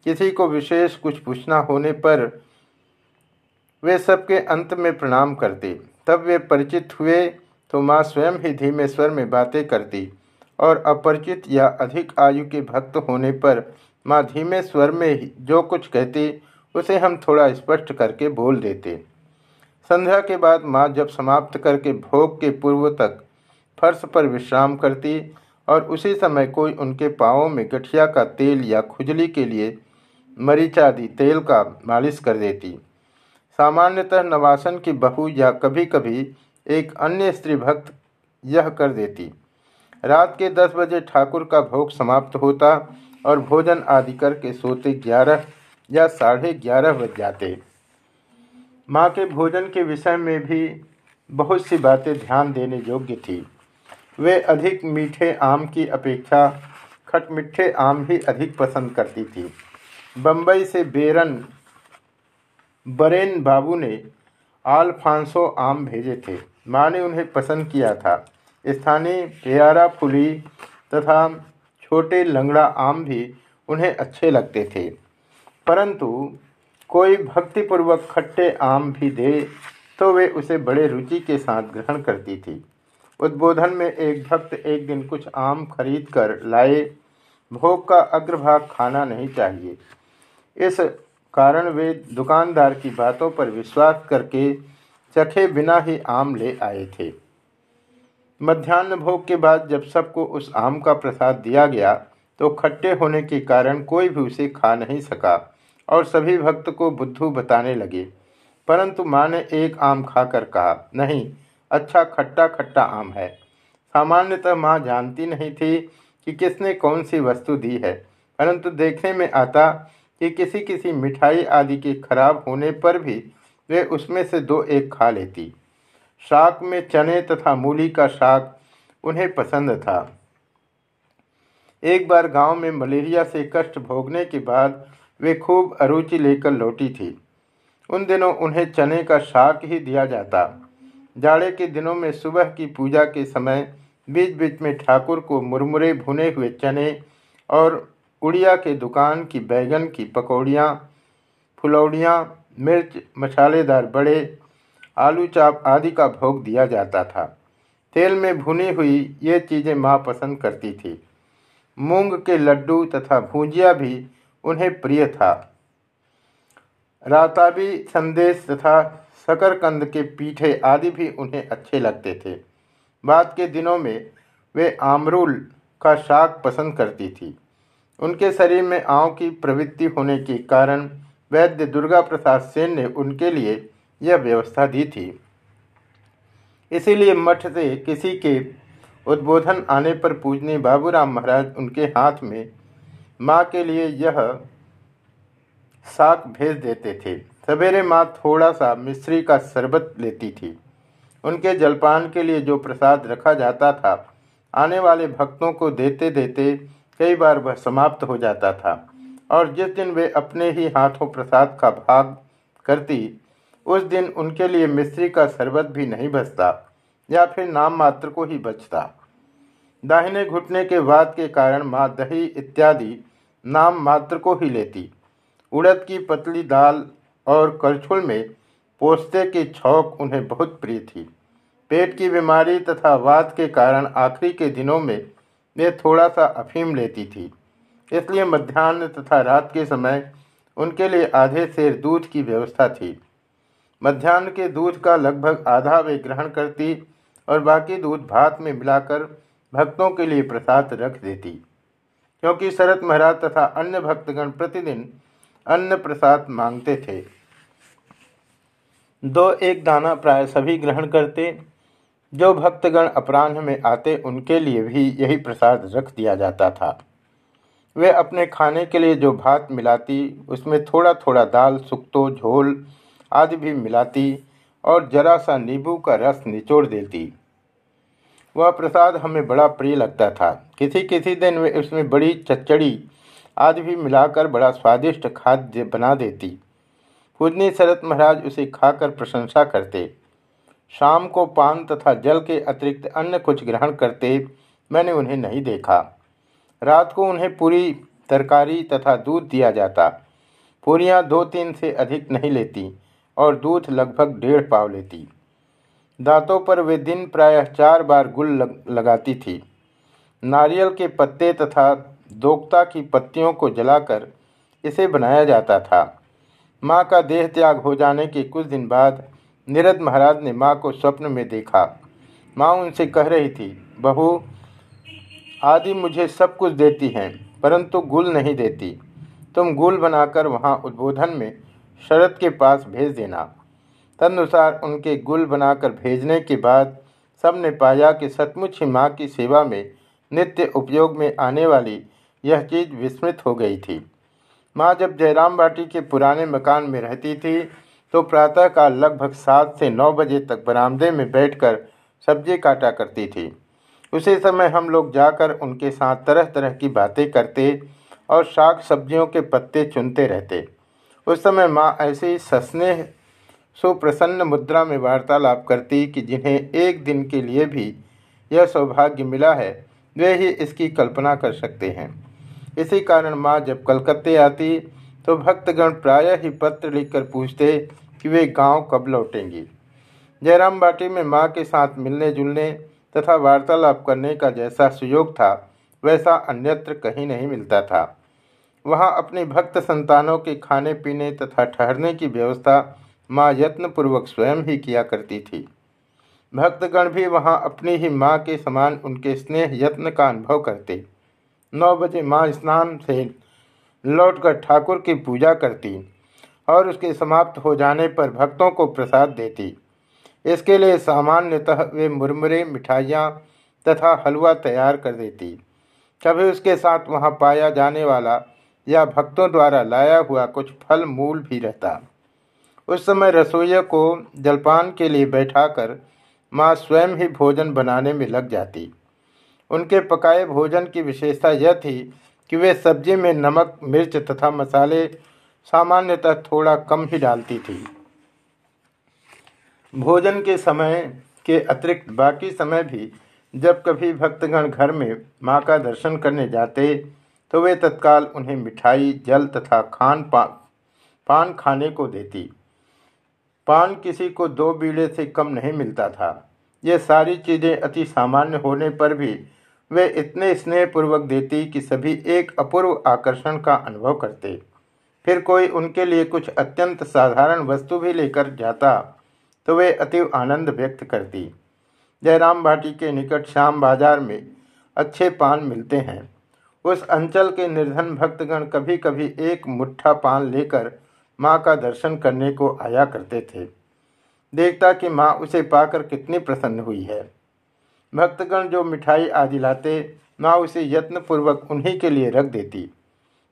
S1: किसी को विशेष कुछ पूछना होने पर वे सबके अंत में प्रणाम करते। तब वे परिचित हुए तो माँ स्वयं ही धीमे स्वर में बातें करती और अपरिचित या अधिक आयु के भक्त होने पर माँ धीमे स्वर में जो कुछ कहती उसे हम थोड़ा स्पष्ट करके बोल देते। संध्या के बाद माँ जब समाप्त करके भोग के पूर्व तक फर्श पर विश्राम करती और उसी समय कोई उनके पाँवों में गठिया का तेल या खुजली के लिए मरीचादि तेल का मालिश कर देती। सामान्यतः नवासन की बहू या कभी कभी एक अन्य स्त्री भक्त यह कर देती। रात के दस बजे ठाकुर का भोग समाप्त होता और भोजन आदि करके सोते ग्यारह या साढ़े ग्यारह बज जाते। माँ के भोजन के विषय में भी बहुत सी बातें ध्यान देने योग्य थी। वे अधिक मीठे आम की अपेक्षा खटमिठे आम ही अधिक पसंद करती थी। बम्बई से बेरन, बरेन बाबू ने आलफांसो आम भेजे थे। माँ ने उन्हें पसंद किया था। स्थानीय प्यारा फुली तथा छोटे लंगड़ा आम भी उन्हें अच्छे लगते थे। परंतु कोई भक्तिपूर्वक खट्टे आम भी दे तो वे उसे बड़े रुचि के साथ ग्रहण करती थी। उद्बोधन में एक भक्त एक दिन कुछ आम खरीद कर लाए, भोग का अग्रभाग खाना नहीं चाहिए। इस कारण वे दुकानदार की बातों पर विश्वास करके चखे बिना ही आम ले आए थे। मध्यान्ह भोग के बाद जब सबको उस आम का प्रसाद दिया गया तो खट्टे होने के कारण कोई भी उसे खा नहीं सका। और सभी भक्त को बुद्धू बताने लगे। परंतु माँ ने एक आम खाकर कहा, नहीं अच्छा खट्टा खट्टा आम है। सामान्यतः माँ जानती नहीं थी कि किसने कौन सी वस्तु दी है। परंतु देखने में आता कि किसी किसी मिठाई आदि के खराब होने पर भी वे उसमें से दो एक खा लेती। शाक में चने तथा मूली का शाक उन्हें पसंद था। एक बार गाँव में मलेरिया से कष्ट भोगने के बाद वे खूब अरुचि लेकर लौटी थी। उन दिनों उन्हें चने का शाक ही दिया जाता। जाड़े के दिनों में सुबह की पूजा के समय बीच बीच में ठाकुर को मुरमुरे भुने हुए चने और उड़िया के दुकान की बैगन की पकौड़ियाँ, फुलौड़ियाँ, मिर्च, मसालेदार बड़े, आलू चाप आदि का भोग दिया जाता था। तेल में भुनी हुई ये चीज़ें माँ पसंद करती थी। मूंग के लड्डू तथा भूजिया भी उन्हें प्रिय था। राताबी संदेश तथा शकरकंद के पीठे आदि भी उन्हें अच्छे लगते थे। बाद के दिनों में वे आमरूल का शाक पसंद करती थी। उनके शरीर में आँव की प्रवृत्ति होने के कारण वैद्य दुर्गा प्रसाद सेन ने उनके लिए यह व्यवस्था दी थी। इसीलिए मठ से किसी के उद्बोधन आने पर पूजने बाबूराम महाराज उनके हाथ में माँ के लिए यह साग भेज देते थे। सवेरे माँ थोड़ा सा मिश्री का शरबत लेती थी। उनके जलपान के लिए जो प्रसाद रखा जाता था, आने वाले भक्तों को देते देते कई बार वह समाप्त हो जाता था। और जिस दिन वे अपने ही हाथों प्रसाद का भाग करती, उस दिन उनके लिए मिश्री का शरबत भी नहीं बचता, या फिर नाम मात्र को ही बचता। दाहिने घुटने के वाद के कारण माँ दही इत्यादि नाम मात्र को ही लेती। उड़द की पतली दाल और करछुल में पोस्ते की छौक उन्हें बहुत प्रिय थी। पेट की बीमारी तथा वात के कारण आखिरी के दिनों में वे थोड़ा सा अफीम लेती थी। इसलिए मध्यान्ह तथा रात के समय उनके लिए आधे शेर दूध की व्यवस्था थी। मध्यान्ह के दूध का लगभग आधा वे ग्रहण करती और बाकी दूध भात में मिलाकर भक्तों के लिए प्रसाद रख देती। क्योंकि शरत महाराज तथा अन्य भक्तगण प्रतिदिन अन्न प्रसाद मांगते थे। दो एक दाना प्राय सभी ग्रहण करते। जो भक्तगण अपराह्न में आते, उनके लिए भी यही प्रसाद रख दिया जाता था। वे अपने खाने के लिए जो भात मिलाती, उसमें थोड़ा थोड़ा दाल, सुक्तो, झोल आदि भी मिलाती और जरा सा नींबू का रस निचोड़ देती। वह प्रसाद हमें बड़ा प्रिय लगता था। किसी किसी दिन वे उसमें बड़ी चचड़ी आदि भी मिलाकर बड़ा स्वादिष्ट खाद्य बना देती। पूजनी शरत महाराज उसे खाकर प्रशंसा करते। शाम को पान तथा जल के अतिरिक्त अन्य कुछ ग्रहण करते मैंने उन्हें नहीं देखा। रात को उन्हें पूरी तरकारी तथा दूध दिया जाता। पूरियाँ दो तीन से अधिक नहीं लेती और दूध लगभग डेढ़ पाव लेती। दांतों पर वे दिन प्रायः चार बार गुल लग, लगाती थी। नारियल के पत्ते तथा दोक्ता की पत्तियों को जलाकर इसे बनाया जाता था। माँ का देह त्याग हो जाने के कुछ दिन बाद निरद महाराज ने माँ को स्वप्न में देखा। माँ उनसे कह रही थी बहू आदि मुझे सब कुछ देती हैं परंतु गुल नहीं देती। तुम गुल बनाकर वहाँ उद्बोधन में शरद के पास भेज देना। तदनुसार उनके गुल बनाकर भेजने के बाद सबने पाया कि सचमुच ही माँ की सेवा में, नित्य उपयोग में आने वाली यह चीज़ विस्मृत हो गई थी। माँ जब जयराम बाटी के पुराने मकान में रहती थी तो प्रातःकाल लगभग सात से नौ बजे तक बरामदे में बैठकर सब्ज़ी काटा करती थी। उसी समय हम लोग जाकर उनके साथ तरह तरह की बातें करते और साग सब्जियों के पत्ते चुनते रहते। उस समय माँ ऐसी सस्नेह सुप्रसन्न मुद्रा में वार्तालाप करती कि जिन्हें एक दिन के लिए भी यह सौभाग्य मिला है, वे ही इसकी कल्पना कर सकते हैं। इसी कारण माँ जब कलकत्ते आती तो भक्तगण प्रायः ही पत्र लिखकर पूछते कि वे गाँव कब लौटेंगी। जयराम बाटी में माँ के साथ मिलने जुलने तथा वार्तालाप करने का जैसा सुयोग था, वैसा अन्यत्र कहीं नहीं मिलता था। वहाँ अपने भक्त संतानों के खाने पीने तथा ठहरने की व्यवस्था माँ यत्नपूर्वक स्वयं ही किया करती थी। भक्तगण भी वहाँ अपनी ही माँ के समान उनके स्नेह यत्न का अनुभव करते। नौ बजे माँ स्नान से लौटकर ठाकुर की पूजा करती और उसके समाप्त हो जाने पर भक्तों को प्रसाद देती। इसके लिए सामान्यतः वे मुरमुरे, मिठाइयाँ तथा हलवा तैयार कर देती। कभी उसके साथ वहाँ पाया जाने वाला या भक्तों द्वारा लाया हुआ कुछ फल मूल भी रहता। उस समय रसोइया को जलपान के लिए बैठाकर माँ स्वयं ही भोजन बनाने में लग जाती। उनके पकाए भोजन की विशेषता यह थी कि वे सब्ज़ी में नमक मिर्च तथा मसाले सामान्यतः थोड़ा कम ही डालती थी। भोजन के समय के अतिरिक्त बाकी समय भी जब कभी भक्तगण घर में माँ का दर्शन करने जाते तो वे तत्काल उन्हें मिठाई जल तथा खान पा, पान खाने को देती। पान किसी को दो बीड़े से कम नहीं मिलता था। ये सारी चीज़ें अति सामान्य होने पर भी वे इतने स्नेहपूर्वक देती कि सभी एक अपूर्व आकर्षण का अनुभव करते। फिर कोई उनके लिए कुछ अत्यंत साधारण वस्तु भी लेकर जाता तो वे अति आनंद व्यक्त करती। जयराम भाटी के निकट श्याम बाज़ार में अच्छे पान मिलते हैं। उस अंचल के निर्धन भक्तगण कभी कभी एक मुट्ठा पान लेकर माँ का दर्शन करने को आया करते थे। देखता कि माँ उसे पाकर कितनी प्रसन्न हुई है। भक्तगण जो मिठाई आदि लाते माँ उसे यत्नपूर्वक उन्हीं के लिए रख देती।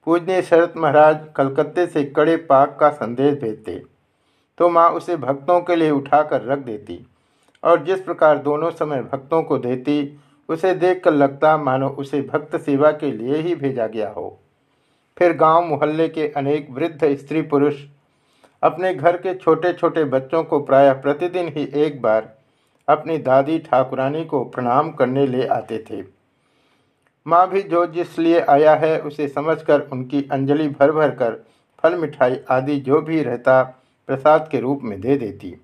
S1: पूजनीय शरत महाराज कलकत्ते से कड़े पाक का संदेश भेजते। तो माँ उसे भक्तों के लिए उठाकर रख देती और जिस प्रकार दोनों समय भक्तों को देती, उसे देखकर लगता मानो उसे भक्त सेवा के लिए ही भेजा गया हो। फिर गाँव मोहल्ले के अनेक वृद्ध स्त्री पुरुष अपने घर के छोटे छोटे बच्चों को प्रायः प्रतिदिन ही एक बार अपनी दादी ठाकुरानी को प्रणाम करने ले आते थे। माँ भी जो जिस लिए आया है उसे समझकर उनकी अंजलि भर भर कर फल मिठाई आदि जो भी रहता प्रसाद के रूप में दे देती।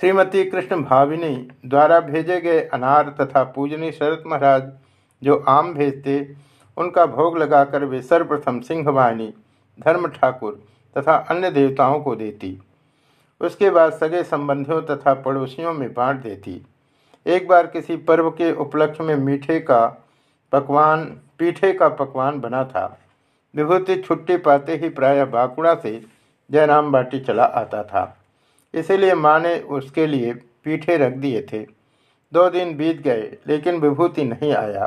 S1: श्रीमती कृष्ण भाविनी द्वारा भेजे गए अनार तथा पूजनी शरत महाराज जो आम भेजते उनका भोग लगाकर वे सर्वप्रथम सिंहवाहिनी धर्म ठाकुर तथा अन्य देवताओं को देती। उसके बाद सगे संबंधियों तथा पड़ोसियों में बांट देती। एक बार किसी पर्व के उपलक्ष्य में मीठे का पकवान, पीठे का पकवान बना था। विभूति छुट्टी पाते ही प्रायः बाकुड़ा से जयराम बाटी चला आता था। इसीलिए माँ ने उसके लिए पीठे रख दिए थे। दो दिन बीत गए, लेकिन विभूति नहीं आया।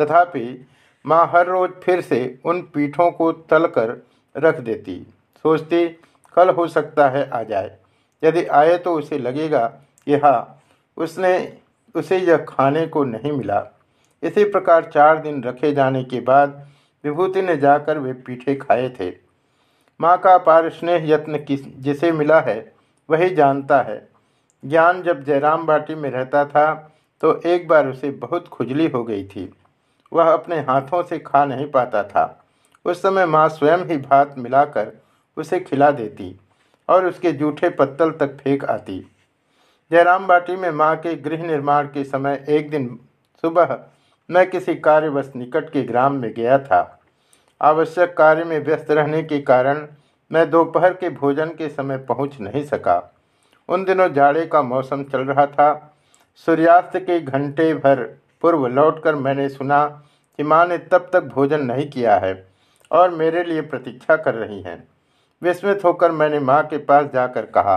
S1: तथापि माँ हर रोज फिर से उन पीठों को तल कर रख देती। सोचती, कल हो सकता है आ जाए। यदि आए तो उसे लगेगा कि हाँ उसने, उसे यह खाने को नहीं मिला। इसी प्रकार चार दिन रखे जाने के बाद विभूति ने जाकर वे पीठे खाए थे। माँ का अपार स्नेह यत्न किस, जिसे मिला है, वही जानता है। ज्ञान जब जयराम बाटी में रहता था तो एक बार उसे बहुत खुजली हो गई थी। वह अपने हाथों से खा नहीं पाता था। उस समय माँ स्वयं ही भात मिलाकर उसे खिला देती और उसके जूठे पत्तल तक फेंक आती। जयराम बाटी में माँ के गृह निर्माण के समय एक दिन सुबह मैं किसी कार्यवश निकट के ग्राम में गया था। आवश्यक कार्य में व्यस्त रहने के कारण मैं दोपहर के भोजन के समय पहुँच नहीं सका। उन दिनों जाड़े का मौसम चल रहा था। सूर्यास्त के घंटे भर पूर्व लौटकर मैंने सुना कि माँ ने तब तक भोजन नहीं किया है और मेरे लिए प्रतीक्षा कर रही हैं। विस्मित होकर मैंने माँ के पास जाकर कहा,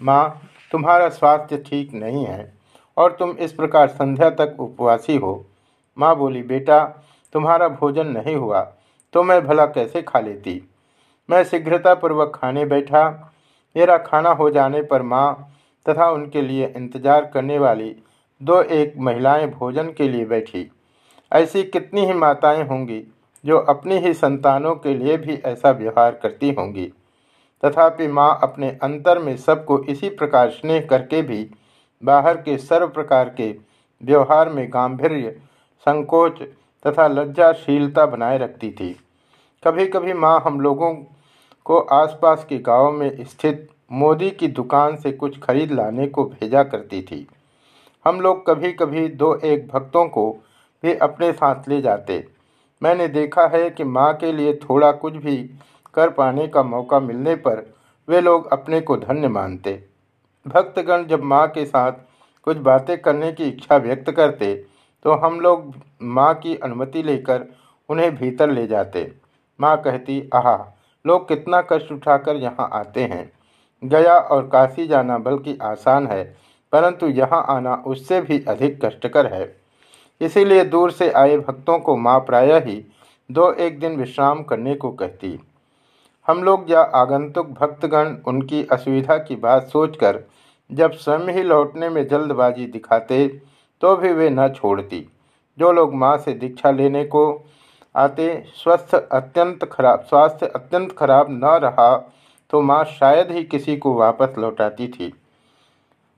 S1: माँ, तुम्हारा स्वास्थ्य ठीक नहीं है और तुम इस प्रकार संध्या तक उपवासी हो। माँ बोली, बेटा, तुम्हारा भोजन नहीं हुआ तो मैं भला कैसे खा लेती? मैं शीघ्रतापूर्वक खाने बैठा। मेरा खाना हो जाने पर माँ तथा उनके लिए इंतज़ार करने वाली दो एक महिलाएँ भोजन के लिए बैठी। ऐसी कितनी ही माताएँ होंगी जो अपनी ही संतानों के लिए भी ऐसा व्यवहार करती होंगी। तथापि माँ अपने अंतर में सबको इसी प्रकार स्नेह करके भी बाहर के सर्व प्रकार के व्यवहार में गांधीर्य संकोच तथा लज्जाशीलता बनाए रखती थी। कभी कभी माँ हम लोगों को आसपास के गाँव में स्थित मोदी की दुकान से कुछ खरीद लाने को भेजा करती थी। हम लोग कभी कभी दो एक भक्तों को भी अपने साथ ले जाते। मैंने देखा है कि माँ के लिए थोड़ा कुछ भी कर पाने का मौका मिलने पर वे लोग अपने को धन्य मानते। भक्तगण जब माँ के साथ कुछ बातें करने की इच्छा व्यक्त करते तो हम लोग माँ की अनुमति लेकर उन्हें भीतर ले जाते। माँ कहती, आह, लोग कितना कष्ट उठाकर यहाँ आते हैं। गया और काशी जाना बल्कि आसान है। परंतु यहाँ आना उससे भी अधिक कष्टकर है। इसीलिए दूर से आए भक्तों को माँ प्राय ही दो एक दिन विश्राम करने को कहती। हम लोग या आगंतुक भक्तगण उनकी असुविधा की बात सोचकर जब स्वयं ही लौटने में जल्दबाजी दिखाते तो भी वे न छोड़ती। जो लोग माँ से दीक्षा लेने को आते, स्वस्थ अत्यंत खराब, स्वास्थ्य अत्यंत खराब न रहा तो माँ शायद ही किसी को वापस लौटाती थी।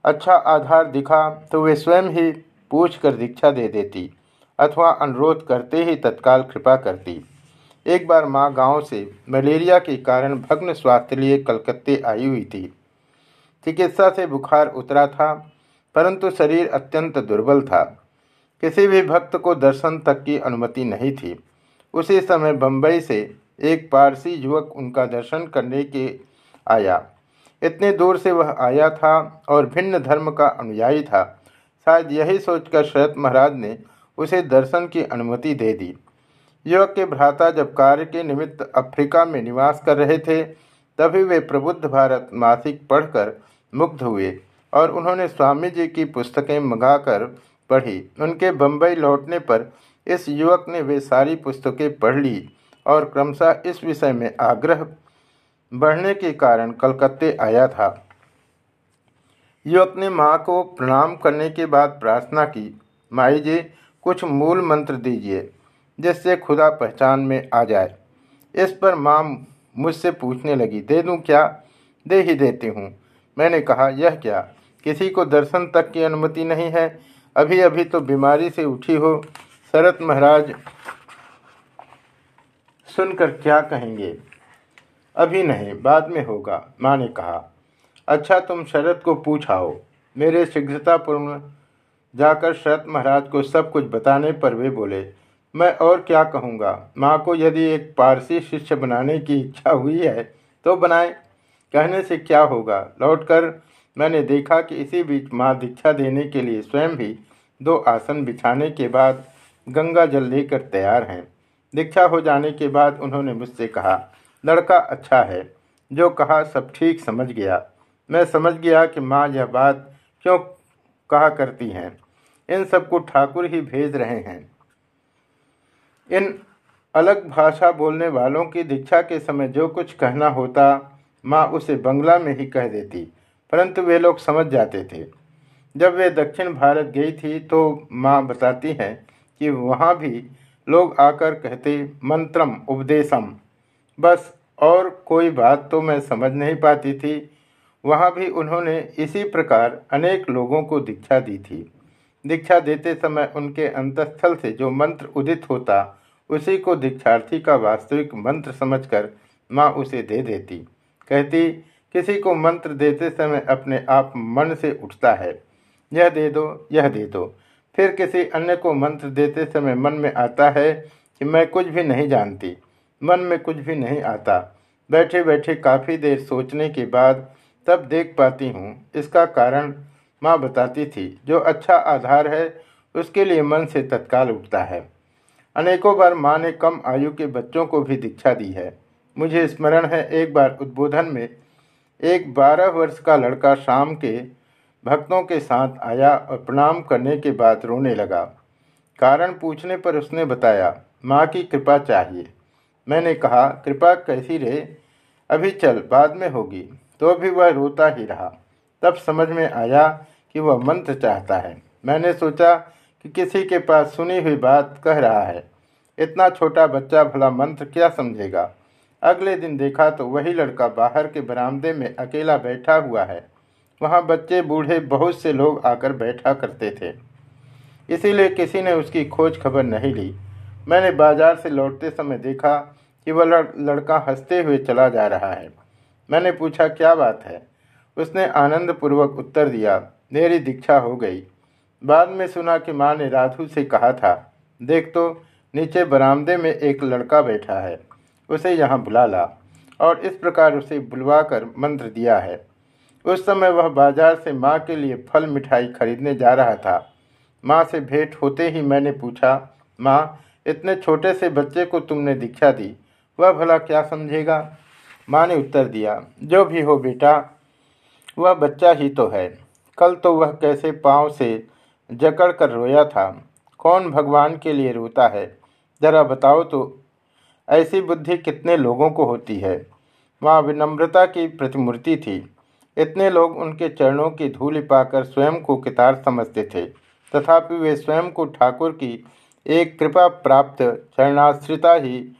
S1: अच्छा आधार दिखा तो वे स्वयं ही पूछ कर दीक्षा दे देती अथवा अनुरोध करते ही तत्काल कृपा करती। एक बार माँ गाँव से मलेरिया के कारण भग्न स्वास्थ्य लिए कलकत्ते आई हुई थी। चिकित्सा से बुखार उतरा था, परंतु शरीर अत्यंत दुर्बल था। किसी भी भक्त को दर्शन तक की अनुमति नहीं थी। उसी समय बम्बई से एक पारसी युवक उनका दर्शन करने के आया। इतने दूर से वह आया था और भिन्न धर्म का अनुयायी था। शायद यही सोचकर शरत महाराज ने उसे दर्शन की अनुमति दे दी। युवक के भ्राता जब कार्य के निमित्त अफ्रीका में निवास कर रहे थे, तभी वे प्रबुद्ध भारत मासिक पढ़कर मुग्ध हुए और उन्होंने स्वामी जी की पुस्तकें मंगाकर पढ़ी। उनके बम्बई लौटने पर इस युवक ने वे सारी पुस्तकें पढ़ ली और क्रमशः इस विषय में आग्रह बढ़ने के कारण कलकत्ते आया था। युवक ने माँ को प्रणाम करने के बाद प्रार्थना की, माई जी, कुछ मूल मंत्र दीजिए, जिससे खुदा पहचान में आ जाए। इस पर माँ मुझसे पूछने लगी, दे दूँ क्या? दे ही देती हूँ। मैंने कहा, यह क्या? किसी को दर्शन तक की अनुमति नहीं है? अभी अभी तो बीमारी से उठी हो। शरत महाराज सुनकर क्या कहेंगे? अभी नहीं, बाद में होगा, माँ ने कहा। अच्छा तुम शरद को पूछाओ मेरे शीघ्रतापूर्ण जाकर शरत महाराज को सब कुछ बताने पर वे बोले, मैं और क्या कहूँगा? माँ को यदि एक पारसी शिष्य बनाने की इच्छा हुई है तो बनाए। कहने से क्या होगा? लौटकर मैंने देखा कि इसी बीच माँ दीक्षा देने के लिए स्वयं भी दो आसन बिछाने के बाद गंगा जल लेकर तैयार हैं। दीक्षा हो जाने के बाद उन्होंने मुझसे कहा लड़का अच्छा है। जो कहा, सब ठीक समझ गया। मैं समझ गया कि माँ यह बात क्यों कहा करती हैं। इन सबको ठाकुर ही भेज रहे हैं। इन अलग भाषा बोलने वालों की दीक्षा के समय जो कुछ कहना होता, माँ उसे बंगला में ही कह देती, परंतु वे लोग समझ जाते थे। जब वे दक्षिण भारत गई थी तो माँ बताती हैं कि वहाँ भी लोग आकर कहते, मंत्रम उपदेशम। बस और कोई बात तो मैं समझ नहीं पाती थी। वहाँ भी उन्होंने इसी प्रकार अनेक लोगों को दीक्षा दी थी। दीक्षा देते समय उनके अंतस्थल से जो मंत्र उदित होता, उसी को दीक्षार्थी का वास्तविक मंत्र समझकर माँ उसे दे देती। कहती, किसी को मंत्र देते समय अपने आप मन से उठता है। यह दे दो, यह दे दो। फिर किसी अन्य को मंत्र देते समय मन में आता है कि मैं कुछ भी नहीं जानती। मन में कुछ भी नहीं आता। बैठे बैठे काफ़ी देर सोचने के बाद तब देख पाती हूँ, इसका कारण माँ बताती थी, जो अच्छा आधार है, उसके लिए मन से तत्काल उठता है। अनेकों बार माँ ने कम आयु के बच्चों को भी दीक्षा दी है। मुझे स्मरण है, एक बार उद्बोधन में एक बारह वर्ष का लड़का शाम के भक्तों के साथ आया और प्रणाम करने के बाद रोने लगा। कारण पूछने पर उसने बताया, माँ की कृपा चाहिए। मैंने कहा, कृपा कैसी रे? अभी चल, बाद में होगी। तो भी वह रोता ही रहा। तब समझ में आया कि वह मंत्र चाहता है। मैंने सोचा कि किसी के पास सुनी हुई बात कह रहा है। इतना छोटा बच्चा भला मंत्र क्या समझेगा? अगले दिन देखा तो वही लड़का बाहर के बरामदे में अकेला बैठा हुआ है। वहाँ बच्चे बूढ़े बहुत से लोग आकर बैठा करते थे। इसीलिए किसी ने उसकी खोज खबर नहीं ली। मैंने बाज़ार से लौटते समय देखा कि वह लड़का हँसते हुए चला जा रहा है। मैंने पूछा, क्या बात है? उसने आनंदपूर्वक उत्तर दिया, मेरी दीक्षा हो गई। बाद में सुना कि माँ ने राधु से कहा था, देख तो नीचे बरामदे में एक लड़का बैठा है, उसे यहाँ बुला ला। और इस प्रकार उसे बुलवाकर मंत्र दिया है। उस समय वह बाज़ार से माँ के लिए फल मिठाई खरीदने जा रहा था। माँ से भेंट होते ही मैंने पूछा, माँ, इतने छोटे से बच्चे को तुमने दीक्षा दी वह भला क्या समझेगा? माँ ने उत्तर दिया, जो भी हो बेटा, वह बच्चा ही तो है। कल तो वह कैसे पाँव से जकड़ कर रोया था। कौन भगवान के लिए रोता है? ज़रा बताओ तो। ऐसी बुद्धि कितने लोगों को होती है? वहाँ विनम्रता की प्रतिमूर्ति थी। इतने लोग उनके चरणों की धूल पाकर स्वयं को कितार समझते थे। तथापि वे स्वयं को ठाकुर की एक कृपा प्राप्त चरणाश्रिता ही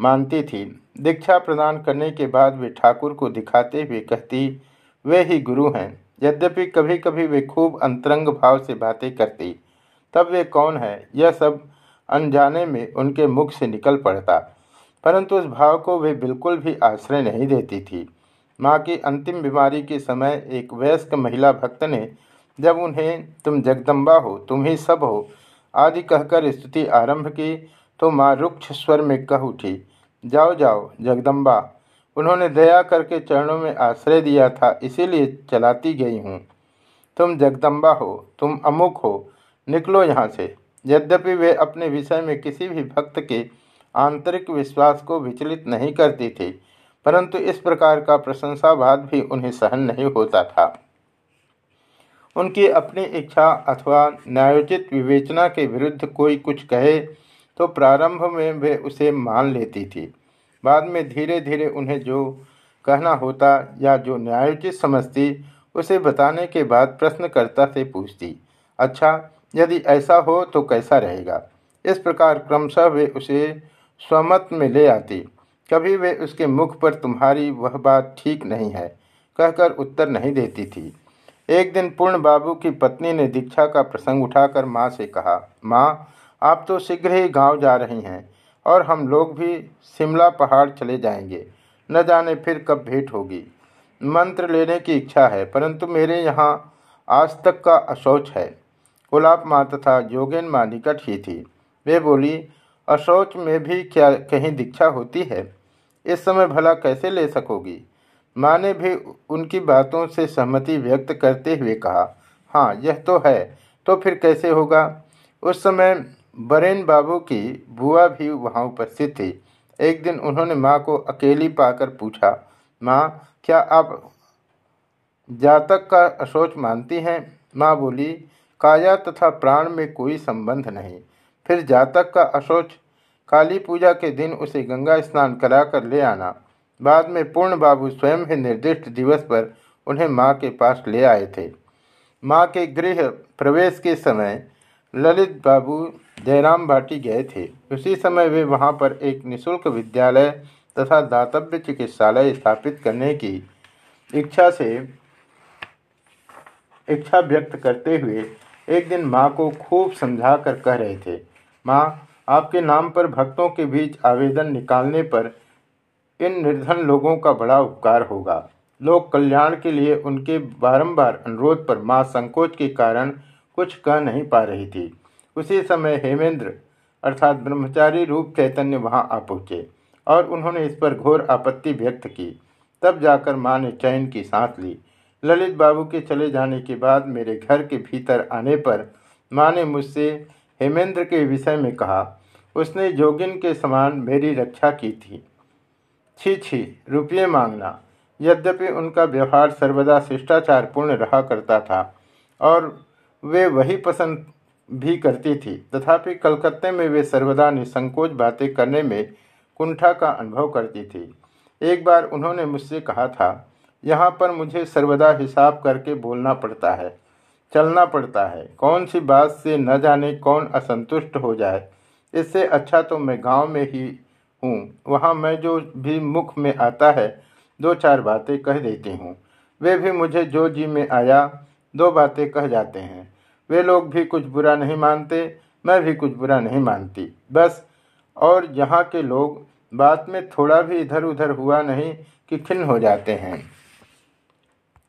S1: मानती थी। दीक्षा प्रदान करने के बाद वे ठाकुर को दिखाते हुए कहती, वे ही गुरु हैं। यद्यपि कभी कभी वे खूब अंतरंग भाव से बातें करती, तब वे कौन है? यह सब अनजाने में उनके मुख से निकल पड़ता। परंतु उस भाव को वे बिल्कुल भी आश्रय नहीं देती थी। माँ की अंतिम बीमारी के समय एक वयस्क महिला भक्त ने, जब उन्हें तुम जगदम्बा हो, तुम ही सब हो, आदि कहकर स्तुति आरंभ की तो माँ रुक्ष स्वर में कह उठी जाओ जाओ, जगदम्बा। उन्होंने दया करके चरणों में आश्रय दिया था, इसीलिए चलाती गई हूँ। तुम जगदम्बा हो, तुम अमुक हो, निकलो यहाँ से। यद्यपि वे अपने विषय में किसी भी भक्त के आंतरिक विश्वास को विचलित नहीं करती थी, परंतु इस प्रकार का प्रशंसावाद भी उन्हें सहन नहीं होता था। उनकी अपनी इच्छा अथवा न्यायोचित विवेचना के विरुद्ध कोई कुछ कहे तो प्रारंभ में वे उसे मान लेती थी। बाद में धीरे धीरे उन्हें जो कहना होता या जो न्यायोचित समझती, उसे बताने के बाद प्रश्नकर्ता से पूछती अच्छा यदि ऐसा हो तो कैसा रहेगा? इस प्रकार क्रमशः वे उसे स्वमत में ले आती। कभी वे उसके मुख पर तुम्हारी वह बात ठीक नहीं है, कहकर उत्तर नहीं देती थी। एक दिन पूर्ण बाबू की पत्नी ने दीक्षा का प्रसंग उठाकर माँ से कहा, माँ आप तो शीघ्र ही गाँव जा रही हैं और हम लोग भी शिमला पहाड़ चले जाएँगे। न जाने फिर कब भेंट होगी। मंत्र लेने की इच्छा है, परंतु मेरे यहाँ आज तक का अशौच है। गुलाब माँ तथा जोगेन माँ निकट ही थी। वे बोली अशौच में भी क्या कहीं दीक्षा होती है? इस समय भला कैसे ले सकोगी? माँ ने भी उनकी बातों से सहमति व्यक्त करते हुए कहा हाँ यह तो है तो फिर कैसे होगा? उस समय बरेन बाबू की बुआ भी वहाँ उपस्थित थी। एक दिन उन्होंने माँ को अकेली पाकर पूछा, माँ, क्या आप जातक का अशोच मानती हैं? माँ बोली, काया तथा प्राण में कोई संबंध नहीं। फिर जातक का अशोच काली पूजा के दिन उसे गंगा स्नान कराकर ले आना। बाद में पूर्ण बाबू स्वयं ही निर्दिष्ट दिवस पर उन्हें माँ के पास ले आए थे। माँ के गृह प्रवेश के समय ललित बाबू जयराम भाटी गए थे। उसी समय वे वहाँ पर एक निशुल्क विद्यालय तथा दातव्य चिकित्सालय स्थापित करने की इच्छा से इच्छा व्यक्त करते हुए एक दिन माँ को खूब समझा कर कह रहे थे, माँ, आपके नाम पर भक्तों के बीच आवेदन निकालने पर इन निर्धन लोगों का बड़ा उपकार होगा। लोक कल्याण के लिए उनके बारंबार अनुरोध पर माँ संकोच के कारण कुछ कह नहीं पा रही थी। उसी समय हेमेंद्र, अर्थात ब्रह्मचारी रूप चैतन्य वहाँ आ पहुँचे और उन्होंने इस पर घोर आपत्ति व्यक्त की। तब जाकर माँ ने चैन की सांस ली। ललित बाबू के चले जाने के बाद मेरे घर के भीतर आने पर माँ ने मुझसे हेमेंद्र के विषय में कहा। उसने जोगिन के समान मेरी रक्षा की थी। छी छी, रुपये मांगना। यद्यपि उनका व्यवहार सर्वदा शिष्टाचार पूर्ण रहा करता था और वे वही पसंद भी करती थी। तथापि कलकत्ते में वे सर्वदा निसंकोच बातें करने में कुंठा का अनुभव करती थी। एक बार उन्होंने मुझसे कहा था, यहाँ पर मुझे सर्वदा हिसाब करके बोलना पड़ता है, चलना पड़ता है। कौन सी बात से न जाने कौन असंतुष्ट हो जाए। इससे अच्छा तो मैं गाँव में ही हूँ। वहाँ मैं जो भी मुख में आता है, दो चार बातें कह देती हूँ। वे भी मुझे जो जी में आया दो बातें कह जाते हैं। वे लोग भी कुछ बुरा नहीं मानते, मैं भी कुछ बुरा नहीं मानती। बस, और यहाँ के लोग, बात में थोड़ा भी इधर उधर हुआ नहीं कि खिन्न हो जाते हैं।